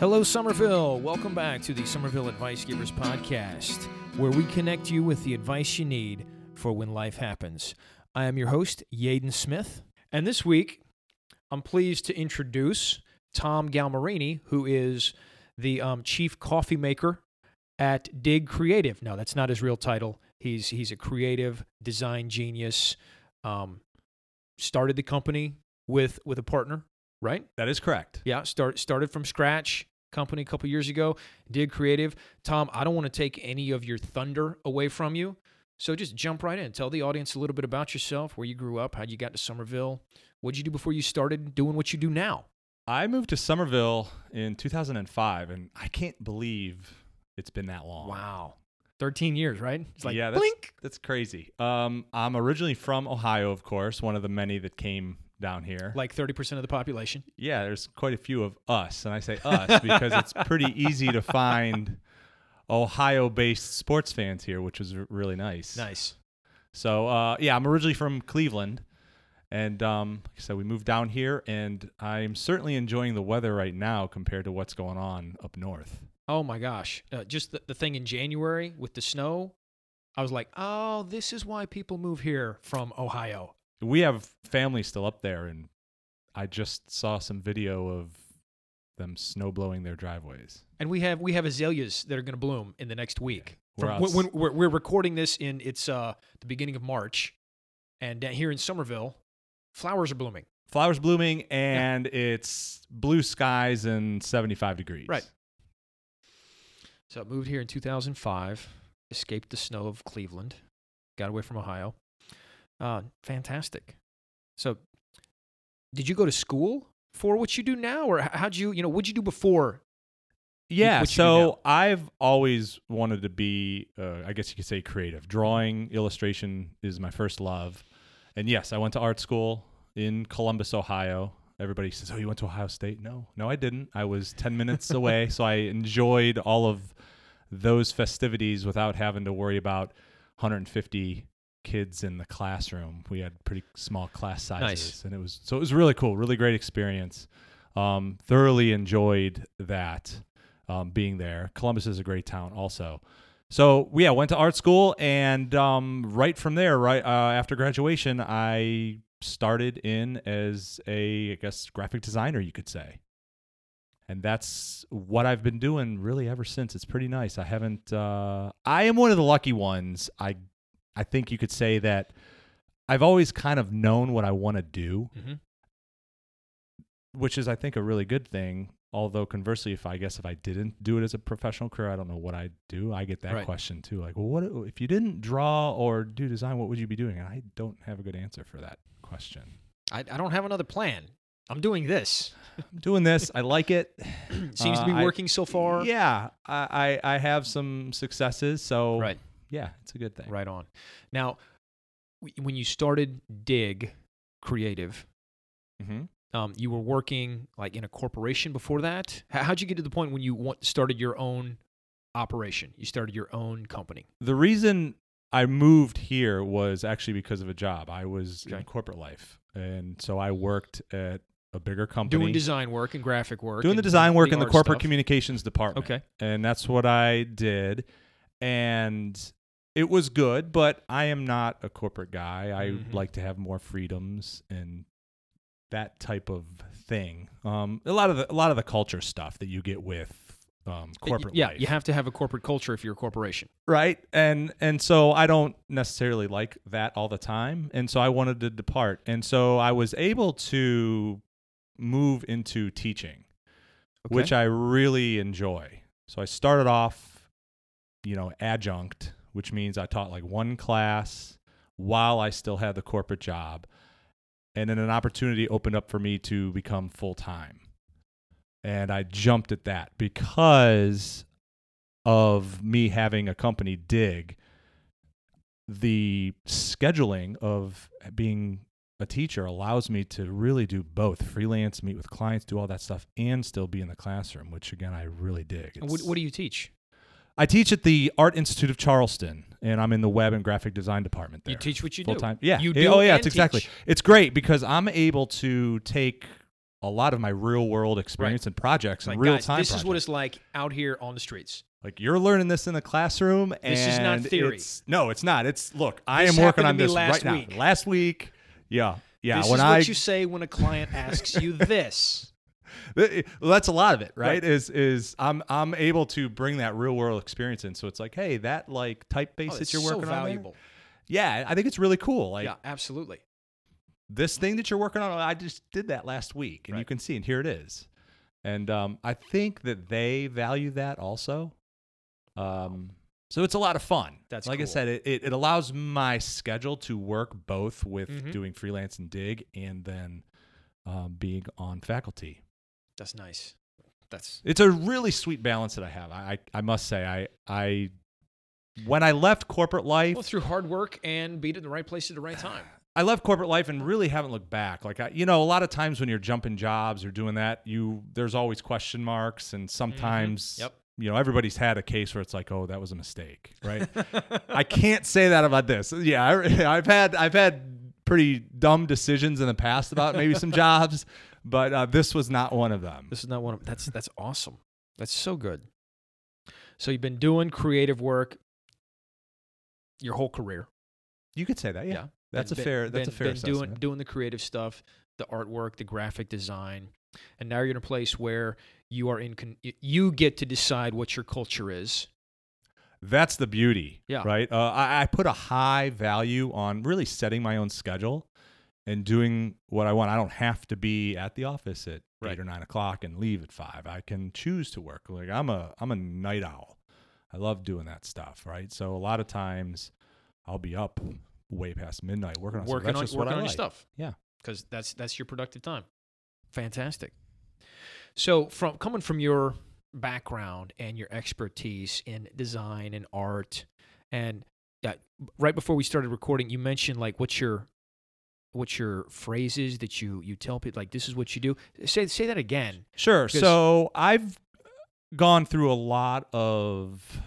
Hello, Summerville. Welcome back to the Summerville Advice Givers podcast, where we connect you with the advice you need for when life happens. I am your host, Yaden Smith, and this week I'm pleased to introduce Tom Galmarini, who is the um, chief coffee maker at Dig Creative. No, that's not his real title. He's he's a creative design genius. Um, started the company with with a partner, right? That is correct. Yeah, start started from scratch. Company a couple years ago, Dig Creative. Tom, I don't want to take any of your thunder away from you, so just jump right in. Tell the audience a little bit about yourself, where you grew up, how you got to Summerville, what did you do before you started doing what you do now. I moved to Summerville in 2005, and I can't believe it's been that long. Wow, thirteen years, right? It's like yeah, that's, blink. that's crazy. Um, I'm originally from Ohio, of course, one of the many that came down here. Like thirty percent of the population. yeah, there's quite a few of us, and I say us because it's pretty easy to find Ohio-based sports fans here, which is r- really nice. Nice. So uh, yeah, I'm originally from Cleveland, and um, like I said, we moved down here, and I'm certainly enjoying the weather right now compared to what's going on up north. Oh my gosh, uh, just the, the thing in January with the snow. I was like, oh, this is why people move here from Ohio. We have family still up there, and I just saw some video of them snow blowing their driveways. And we have we have azaleas that are going to bloom in the next week. We're From, when, when we're, we're recording this in it's uh the beginning of March, and here in Summerville, flowers are blooming. Flowers blooming, and it's blue skies and 75 degrees. Right. So I moved here in 2005, escaped the snow of Cleveland, got away from Ohio. Uh, fantastic. So, did you go to school for what you do now, or how'd you, you know, what'd you do before? Yeah, what you do now. so I've always wanted to be, uh, I guess you could say, creative. Drawing, illustration is my first love. And yes, I went to art school in Columbus, Ohio. Everybody says, "Oh, you went to Ohio State?" No, no, I didn't. I was ten minutes away, so I enjoyed all of those festivities without having to worry about 150 kids in the classroom. We had pretty small class sizes, Nice. and it was so it was really cool, really great experience. Um, thoroughly enjoyed that um, being there. Columbus is a great town, also. So yeah, went to art school, and um, right from there, right uh, after graduation, I started in as a, I guess, graphic designer, you could say. And that's what I've been doing really ever since. It's pretty nice. I haven't. Uh, I am one of the lucky ones. I, I think you could say that. I've always kind of known what I want to do Mm-hmm. which is I think a really good thing. Although conversely, if I guess if I didn't do it as a professional career, I don't know what I'd do. I get that Right. question too. Like, well, what if you didn't draw or do design? What would you be doing? And I don't have a good answer for that question. I, I don't have another plan. I'm doing this. I'm doing this. I like it. Seems to be Uh, I- working so far. Yeah, I, I I have some successes. So Right. Yeah, it's a good thing. Right on. Now, when you started Dig Creative, hmm um, you were working like in a corporation before that. How, how'd you get to the point when you started your own operation? You started your own company. The reason I moved here was actually because of a job. I was Okay. in corporate life, and so I worked at a bigger company Doing design work and graphic work. doing the design work the in the corporate stuff. communications department. Okay. And that's what I did. And it was good, but I am not a corporate guy. I Mhm. like to have more freedoms and that type of thing. Um, a lot of the a lot of the culture stuff that you get with um, corporate Yeah, life. you have to have a corporate culture if you're a corporation. right and and so i don't necessarily like that all the time and so i wanted to depart and so i was able to move into teaching which i really enjoy so i started off you know adjunct which means i taught like one class while i still had the corporate job and then an opportunity opened up for me to become full-time. And i jumped at that because of me having a company dig. The scheduling of being a teacher allows me to really do both freelance meet with clients do all that stuff and still be in the classroom which again i really dig. What, what do you teach? I teach at the art institute of charleston and i'm in the web and graphic design department there You teach what you full do. time yeah You eh, do oh yeah it's exactly teach. it's great because i'm able to take a lot of my real world experience and projects Like, and real guys, time. this is what it's like out here on the streets. like you're learning this in the classroom. And this is not theory. it's- no, it's not. It's look. I This am working on this last right week. now. Last week, yeah, yeah. this when is I what you say when a client asks you this. That's a lot of it, right? Right. Is is I'm I'm able to bring that real world experience in. So it's like, hey, that like typeface Oh, that you're so working on, there, valuable. yeah, I think it's really cool. Like yeah, absolutely. this thing that you're working on, I just did that last week, and you can see, and here it is. And um, I think that they value that also. Um, so it's a lot of fun. That's like I said, it, it, it allows my schedule to work both with Mhm. doing freelance and dig, and then um, being on faculty. That's nice. That's It's a really sweet balance that I have. I I, I must say I I when I left corporate life, well through hard work and being in the right place at the right time. I left corporate life and really haven't looked back. Like I, you know, a lot of times when you're jumping jobs or doing that, you there's always question marks and sometimes Mm-hmm. Yep. you know, everybody's had a case where it's like, "Oh, that was a mistake." Right? I can't say that about this. Yeah, I, I've had I've had pretty dumb decisions in the past about maybe some jobs, but uh, this was not one of them. This is not one of that's that's awesome. That's so good. So you've been doing creative work your whole career. You could say that. Yeah. Yeah. That's Been- a fair that's been- a fair been doing doing the creative stuff, the artwork, the graphic design, and now you're in a place where you are in con- you get to decide what your culture is. That's the beauty. Yeah. Right. Uh, I, I put a high value on really setting my own schedule and doing what I want. I don't have to be at the office at Right. eight or nine o'clock and leave at five. I can choose to work. Like I'm a I'm a night owl. I love doing that stuff. Right. So a lot of times I'll be up way past midnight working on working That's on just what working on your stuff. Yeah. because that's that's your productive time. Fantastic. So from coming from your background and your expertise in design and art, and uh, right before we started recording, you mentioned like what's your what's your phrases that you you tell people like this is what you do. Say say that again. Sure. So I've gone through a lot of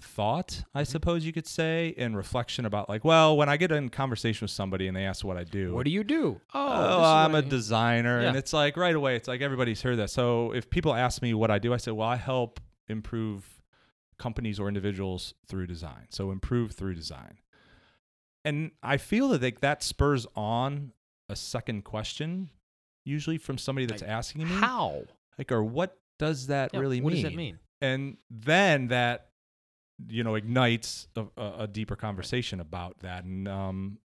thought, I mm-hmm. suppose you could say, and reflection about like, well, when I get in conversation with somebody and they ask what I do, What do you do? Oh, oh this I'm what a designer, and it's like right away. It's like everybody's heard that. So if people ask me what I do, I say, well, I help improve companies or individuals through design. So improve through design, and I feel that like, that spurs on a second question, usually from somebody that's Like, asking me, how like, or what does that Yeah, really what mean? What does that mean? and then that you know ignites a, a, deeper conversation about that and um,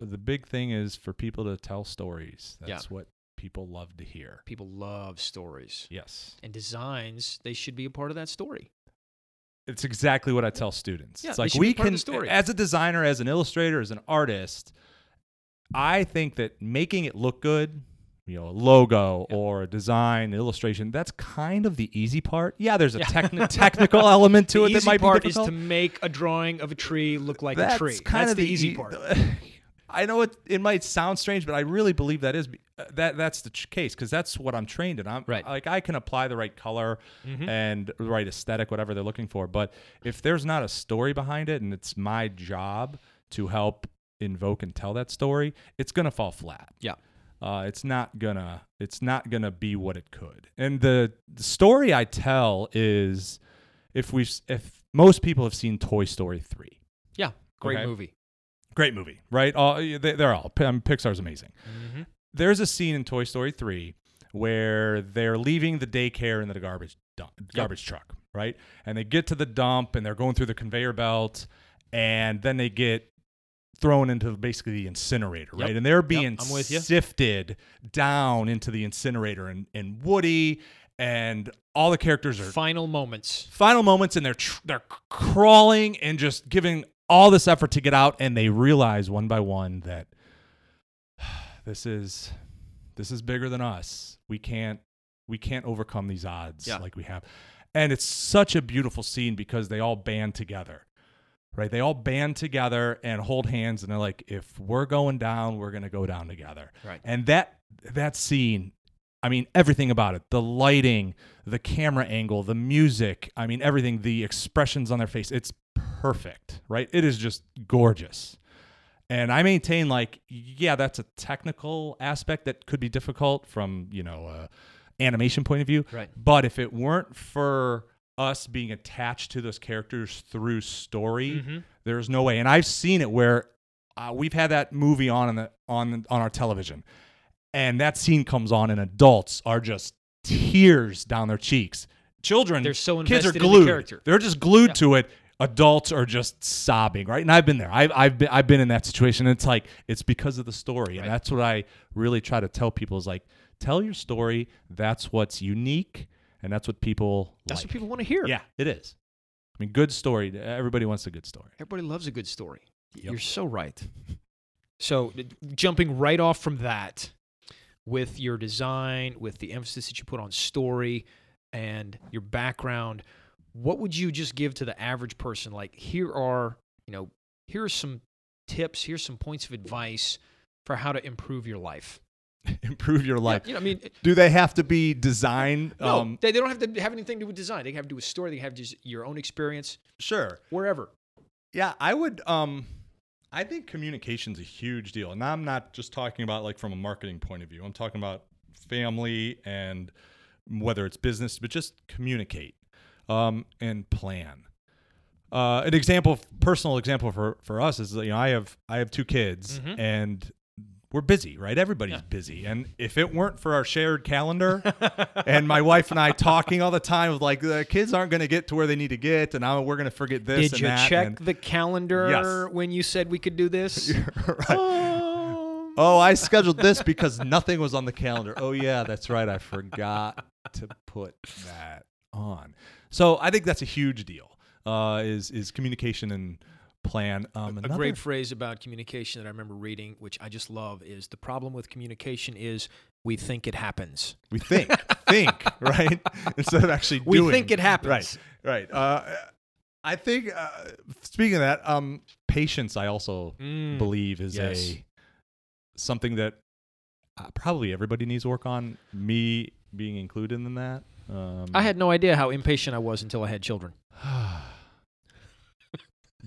the big thing is for people to tell stories Yeah. that's what people love to hear People love stories yes and designs. They should be a part of that story. It's exactly what i tell students Yeah, it's like we can as a designer as an illustrator as an artist i think that making it look good you know a logo Yeah. or a design illustration that's kind of the easy part yeah there's a Yeah. techni- technical element to the it that might part be is to make a drawing of a tree look like that's a tree. Kind That's of the, easy e- part. I know it. It might sound strange, but I really believe that is that that's the case because that's what I'm trained in. I'm Right. like I can apply the right color Mhm. and the right aesthetic, whatever they're looking for. But if there's not a story behind it, and it's my job to help invoke and tell that story, it's gonna fall flat. Yeah. Uh, it's not gonna. It's not gonna be what it could. And the, the story I tell is, if we if most people have seen Toy Story three. Yeah, great Okay. movie. Great movie, right? All they, they're all. I mean, Pixar's amazing. Mm-hmm. There's a scene in Toy Story 3 where they're leaving the daycare in the garbage dump, garbage truck, right? And they get to the dump and they're going through the conveyor belt, and then they get thrown into basically the incinerator, Yep. right? And they're being you. sifted down into the incinerator, and and Woody and all the characters are Final moments. final moments and they're tr- they're crawling and just giving all this effort to get out and they realize one by one that this is this is bigger than us we can't we can't overcome these odds Yeah. like we have and it's such a beautiful scene because they all band together right they all band together and hold hands and they're like if we're going down we're going to go down together Right. and that that scene I mean everything about it the lighting the camera angle the music I mean everything the expressions on their face it's perfect right it is just gorgeous And I maintain like, yeah, that's a technical aspect that could be difficult from you know uh, animation point of view. Right. But if it weren't for us being attached to those characters through story, Mhm. there's no way. And I've seen it where uh, we've had that movie on in the, on on our television, and that scene comes on, and adults are just tears down their cheeks. Children, They're so kids are invested in the character. They're just glued Yeah. to it. Adults are just sobbing, right? And I've been there. I've I've been I've been in that situation. It's like it's because of the story, and Right. that's what I really try to tell people is like tell your story. That's what's unique, and that's what people. That's like. what people want to hear. Yeah, it is. I mean, good story. Everybody wants a good story. Everybody loves a good story. Yep. You're so right. So, jumping right off from that with your design, with the emphasis that you put on story and your background, what would you just give to the average person? Like, here are, you know, here are some tips, here's some points of advice for how to improve your life. Improve your life. Yeah, you know, I mean, Do they have to be design? no, um, they, they don't have to have anything to do with design. They can have to do with story. They have just your own experience, sure. wherever. Yeah, I would. Um, I think communication's a huge deal, and I'm not just talking about like from a marketing point of view. I'm talking about family and whether it's business, but just communicate um, and plan. Uh, an example, personal example for for us is you know I have I have two kids Mhm. and we're busy, right? Everybody's Yeah. busy, and if it weren't for our shared calendar and my wife and I talking all the time of like the kids aren't going to get to where they need to get, and now we're going to forget this. Did you check and- the calendar Yes. when you said we could do this? right. Um, Oh, I scheduled this because nothing was on the calendar. Oh yeah, that's right. I forgot to put that on. So I think that's a huge deal. Uh, is is communication and plan. Um, a great phrase about communication that I remember reading, which I just love, is the problem with communication is we think it happens. we think think right instead of actually We think it happens. Right, right. Uh, I think uh, speaking of that, um, patience. I also Mm. believe is Yes. a something that uh, probably everybody needs to work on. Me being included in that. Um, I had no idea how impatient I was until I had children.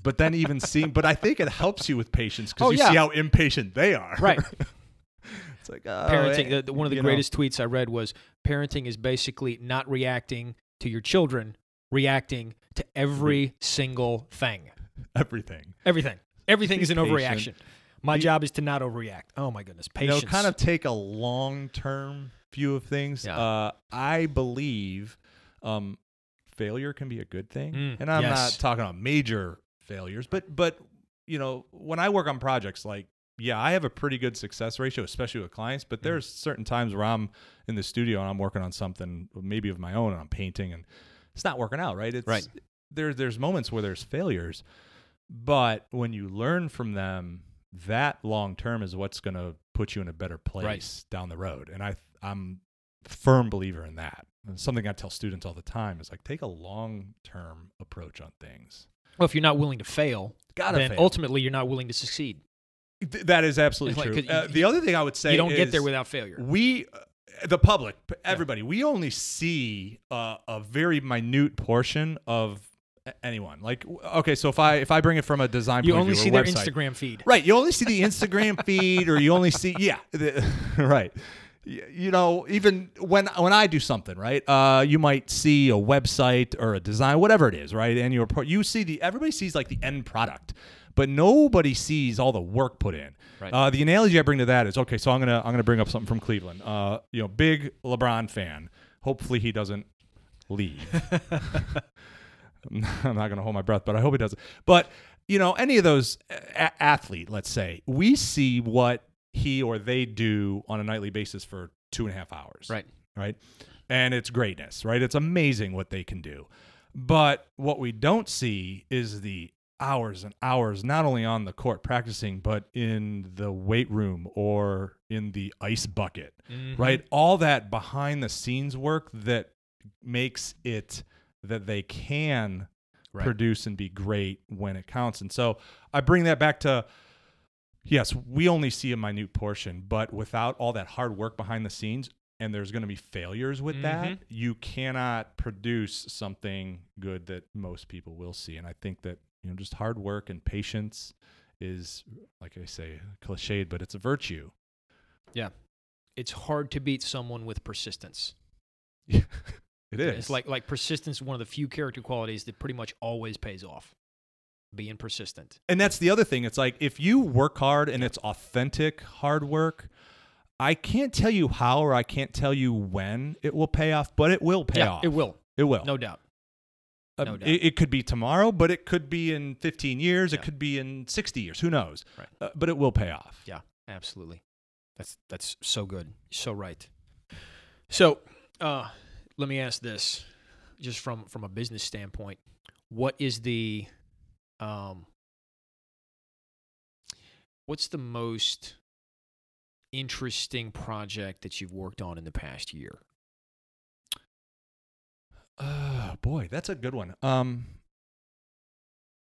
but then even seeing, but I think it helps you with patience because Oh, you yeah. see how impatient they are. Right. it's like oh, parenting, hey, the, the- one of the you know. greatest tweets I read was parenting is basically not reacting to your children, reacting to every single thing. everything. Everything. Everything is an overreaction. My job is to not overreact. Oh my goodness. You know, Patience. kind of take a long term view of things. Yeah. Uh, I believe um, failure can be a good thing, Mm, and I'm yes. not talking about major failures, but but you know, when I work on projects, like yeah, I have a pretty good success ratio, especially with clients. But Mm. there's certain times where I'm in the studio and I'm working on something maybe of my own, and I'm painting, and it's not working out. Right? It's, Right. There, there's moments where there's failures, but when you learn from them, that long term is what's going to put you in a better place down the road. And I, I'm a firm believer in that. And something I tell students all the time is like take a long term approach on things. well, if you're not willing to fail, Gotta then fail. ultimately you're not willing to succeed. Th- that is absolutely like, true. Uh, you- the other thing I would say you don't get there without failure. we uh, the public everybody we only see uh, a very minute portion of anyone like okay so if i if i bring it from a design You point only view, see their website, Instagram feed. right you only see the instagram feed or you only see yeah the, right you know even when when i do something right uh you might see a website or a design whatever it is right and you report you see the everybody sees like the end product but nobody sees all the work put in Right. uh, the analogy I bring to that is okay. So I'm gonna I'm gonna bring up something from Cleveland. Uh, you know, big LeBron fan. Hopefully he doesn't leave. I'm not gonna hold my breath, but I hope he doesn't. But you know, any of those a- athlete, let's say, we see what he or they do on a nightly basis for two and a half hours Right. right? And it's greatness, right? It's amazing what they can do. But what we don't see is the hours and hours, not only on the court practicing, but in the weight room or in the ice bucket, Mhm. right? All that behind the scenes work that makes it that they can Right. produce and be great when it counts. And so I bring that back to yes, we only see a minute portion, but without all that hard work behind the scenes, and there's going to be failures with Mhm. that, you cannot produce something good that most people will see. And I think that, you know, just hard work and patience is like I say cliched, but it's a virtue. Yeah. It's hard to beat someone with persistence. it is. It's like like persistence is one of the few character qualities that pretty much always pays off. Being persistent. and that's the other thing. It's like if you work hard and it's authentic hard work, I can't tell you how or I can't tell you when it will pay off, but it will pay yeah, off. it will. It will. No doubt. Uh, no doubt. it, it could be tomorrow, but it could be in 15 years. Yeah. It could be in 60 years. Who knows? Right. Uh, but it will pay off. Yeah, absolutely. That's that's so good. So right. So, uh, let me ask this, just from from a business standpoint, what is the, um, what's the most interesting project that you've worked on in the past year? Oh boy, that's a good one. Um,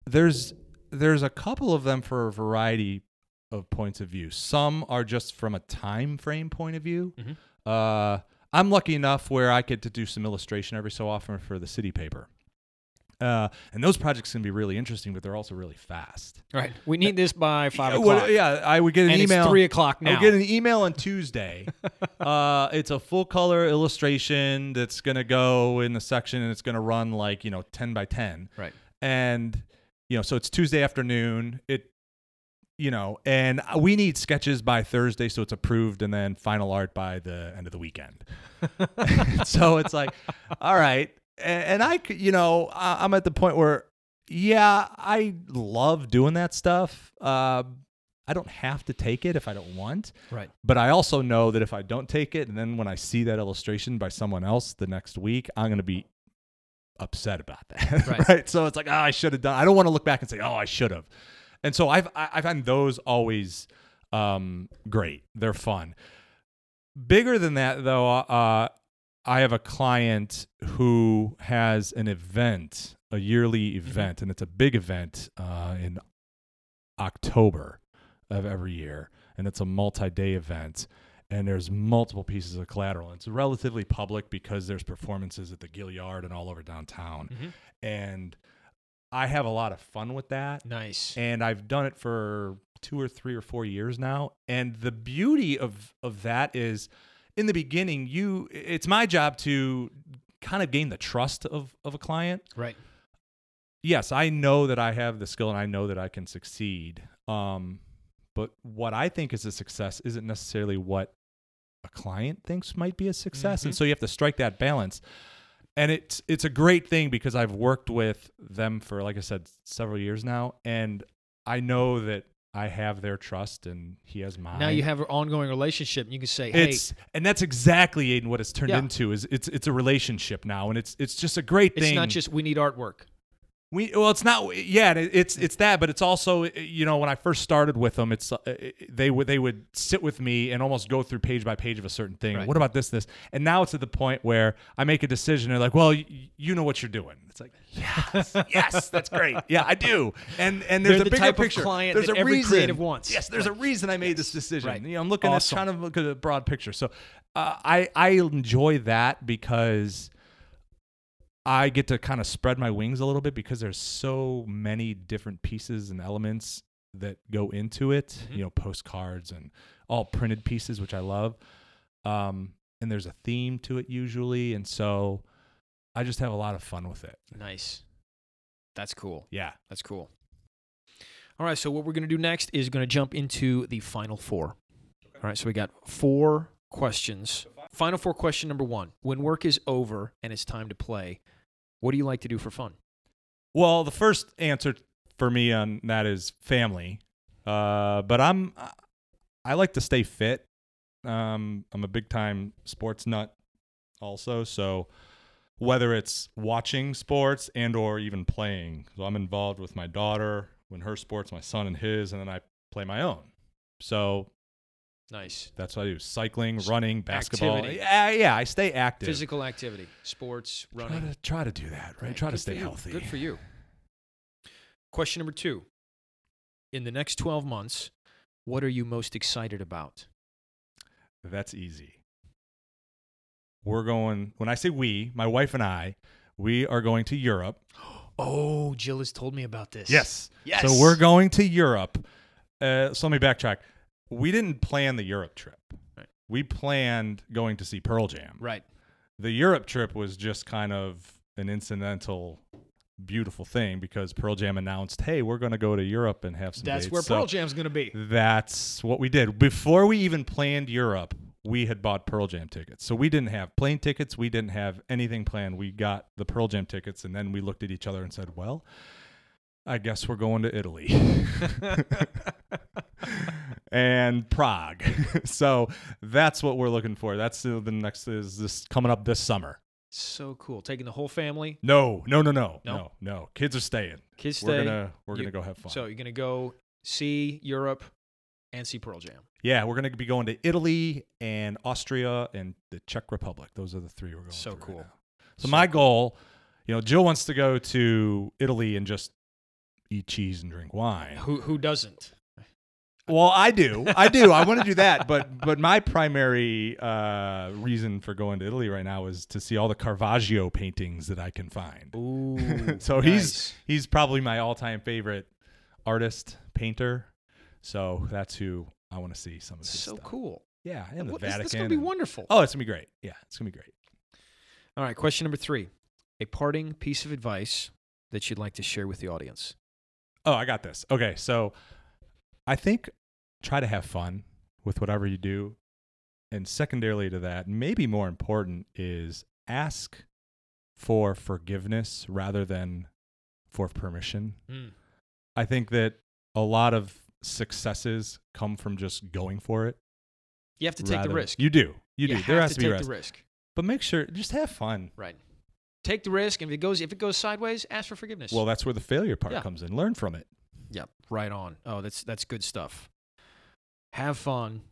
there's there's a couple of them for a variety of points of view. Some are just from a time frame point of view. Mhm. Uh, I'm lucky enough where I get to do some illustration every so often for the city paper. Uh, and those projects can be really interesting, but they're also really fast. Right. We need this by five Yeah, o'clock. well, yeah, I would get an and email. it's three o'clock I now. would get an email on Tuesday. uh, it's a full color illustration that's gonna go in the section, and it's gonna run like you know ten by ten. Right. And you know, so it's Tuesday afternoon. It, you know, and we need sketches by Thursday, so it's approved, and then final art by the end of the weekend. so it's like, all right, and, I, you know, I'm at the point where, yeah, I love doing that stuff. Uh, I don't have to take it if I don't want, right. but I also know that if I don't take it, and then when I see that illustration by someone else the next week, I'm gonna be upset about that. Right. Right. So it's like, oh, I should have done. I don't want to look back and say, oh, I should have. And so I've I, I find those always um, great. They're fun. Bigger than that, though, uh, I have a client who has an event, a yearly event, and it's a big event uh, in October of every year, and it's a multi-day event. And there's multiple pieces of collateral. It's relatively public because there's performances at the Gaillard and all over downtown. Mhm. And I have a lot of fun with that Nice. and I've done it for two or three or four years now. And the beauty of of that is, in the beginning, you it's my job to kind of gain the trust of of a client. Right. Yes, I know that I have the skill and I know that I can succeed. Um, but what I think is a success isn't necessarily what a client thinks might be a success, and Mhm. so you have to strike that balance. And it's it's a great thing because I've worked with them for like I said several years now, and I know that I have their trust and he has mine. Now you have an ongoing relationship, and you can say, "Hey, it's and that's exactly Aiden what it's turned Yeah. into is it's it's a relationship now and it's it's just a great thing. it's thing. not just we need artwork." We well, it's not. Yeah, it's it's that, but it's also you know when I first started with them, it's uh, they would they would sit with me and almost go through page by page of a certain thing. Right. What about this this? And now it's at the point where I make a decision. They're like, well, you know what you're doing. It's like, yes, yes, that's great. Yeah, I do. And and there's They're a the bigger type of picture. client there's that a reason. creative wants. Yes, there's a reason I made this decision. Right. You know, I'm looking Awesome. at kind of look at a broad picture. So uh, I I enjoy that because. I get to kind of spread my wings a little bit because there's so many different pieces and elements that go into it. Mhm. You know, postcards and all printed pieces, which I love. Um, and there's a theme to it usually, and so I just have a lot of fun with it. Nice. That's cool. Yeah. That's cool. All right, so what we're going to do next is going to jump into the final four. All right, so we got four questions. Final four question number one. When work is over and it's time to play, what do you like to do for fun? Well, the first answer for me on that is family. Uh, but I'm I like to stay fit. Um, I'm a big time sports nut also, so whether it's watching sports and or even playing. So I'm involved with my daughter when her sports, my son and his, and then I play my own. So Nice. that's what I do: cycling, running, basketball. Activity. Yeah, yeah. I stay active. Physical activity, sports, Try running. to, try to do that, right? Right, Try to stay healthy. Good for you. Question number two. In the next 12 months, what are you most excited about? That's easy. We're going, when I say we, my wife and I, we are going to Europe Oh, Jill has told me about this. Yes. Yes. So we're going to Europe. Uh, so let me backtrack. We didn't plan the Europe trip. Right. We planned going to see Pearl Jam. Right. The Europe trip was just kind of an incidental, beautiful thing because Pearl Jam announced, "Hey, we're going to go to Europe and have some." That's dates." where So Pearl Jam's going to be. That's what we did before we even planned Europe. We had bought Pearl Jam tickets, so we didn't have plane tickets. We didn't have anything planned. We got the Pearl Jam tickets, and then we looked at each other and said, "Well." I guess we're going to Italy and Prague. so that's what we're looking for. That's the, the next is this coming up this summer. so cool. Taking the whole family. No, no, no, no, No? no, no. Kids are staying. Kids We're stay. gonna we're You- gonna go have fun. So you're going to go see Europe and see Pearl Jam. yeah, we're gonna be going to Italy and Austria and the Czech Republic. Those are the three we're going. So to right cool. now. So my goal, you know, Jill wants to go to Italy and just eat cheese and drink wine. Who who doesn't? Well, I do. I do. I want to do that, but but my primary uh, reason for going to Italy right now is to see all the Caravaggio paintings that I can find. Ooh. So he's nice. he's probably my all-time favorite artist, painter. So that's who I want to see some of his so stuff. cool. Yeah, and the What- this- Vatican. This is going to be and- wonderful. Oh, it's gonna be great. Yeah, it's gonna be great. All right, question number three. A parting piece of advice that you'd like to share with the audience. Oh, I got this. Okay, so I think try to have fun with whatever you do. And secondarily to that, maybe more important is ask for forgiveness rather than for permission. Mm. I think that a lot of successes come from just going for it. You have to take the risk. You do. You, do. have There has to to be take risk. the risk. But make sure just have fun. Right. Take the risk, and if it goes if it goes sideways, ask for forgiveness. Well, that's where the failure part Yeah. comes in. Learn from it. Yep, right on. Oh, that's that's good stuff. Have fun,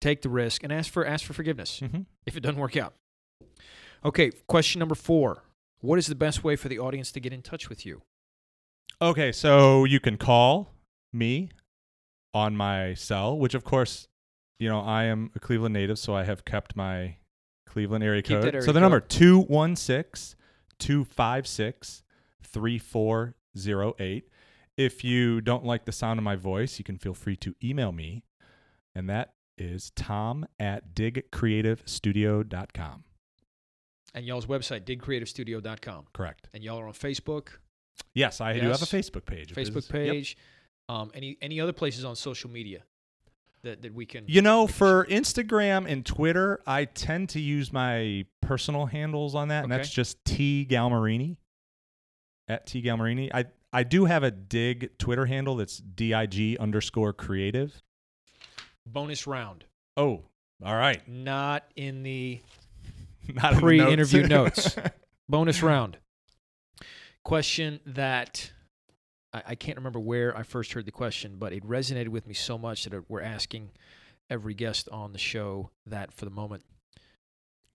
take the risk, and ask for ask for forgiveness Mm-hmm. if it doesn't work out. Okay, question number four. What is the best way for the audience to get in touch with you? Okay, so you can call me on my cell, which of course, you know, I am a Cleveland native, so I have kept my Cleveland area Keep code. area so the code. number 216 256 3408. If you don't like the sound of my voice, you can feel free to email me, and that is tom at digcreativestudio.com. And y'all's website, digcreativestudio.com. Correct. And y'all are on Facebook, Yes, I do have a Facebook page. Facebook it's- yep. page. Um, any any other places on social media that, that we can You know, for Instagram and Twitter, I tend to use my personal handles on that, and that's just T Galmarini at T Galmarini. I I do have a dig Twitter handle that's dig underscore creative. bonus round, Oh, all right. not in the Not in the Pre-interview notes. bonus round. Question that I, I can't remember where I first heard the question, but it resonated with me so much that we're asking every guest on the show that for the moment.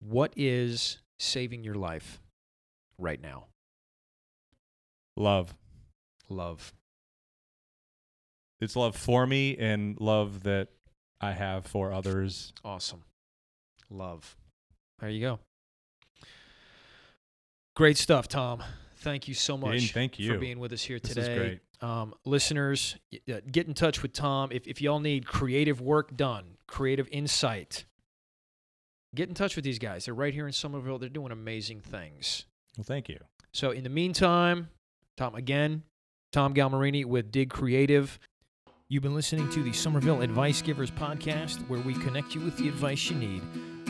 What is saving your life right now? love. Love. It's love for me and love that I have for others. Awesome. Love. There you go. Great stuff, Tom. Thank you so much thank for being with us here This today. is great. Um, listeners, get in touch with Tom. If, if y'all need creative work done, creative insight, get in touch with these guys. They're right here in Summerville. They're doing amazing things. Well, thank you. So, in the meantime, Tom, again, Tom Galmarini with Dig Creative. You've been listening to the Summerville Advice Givers podcast, where we connect you with the advice you need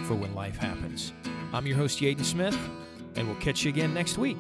for when life happens. I'm your host, Yaden Smith, and we'll catch you again next week.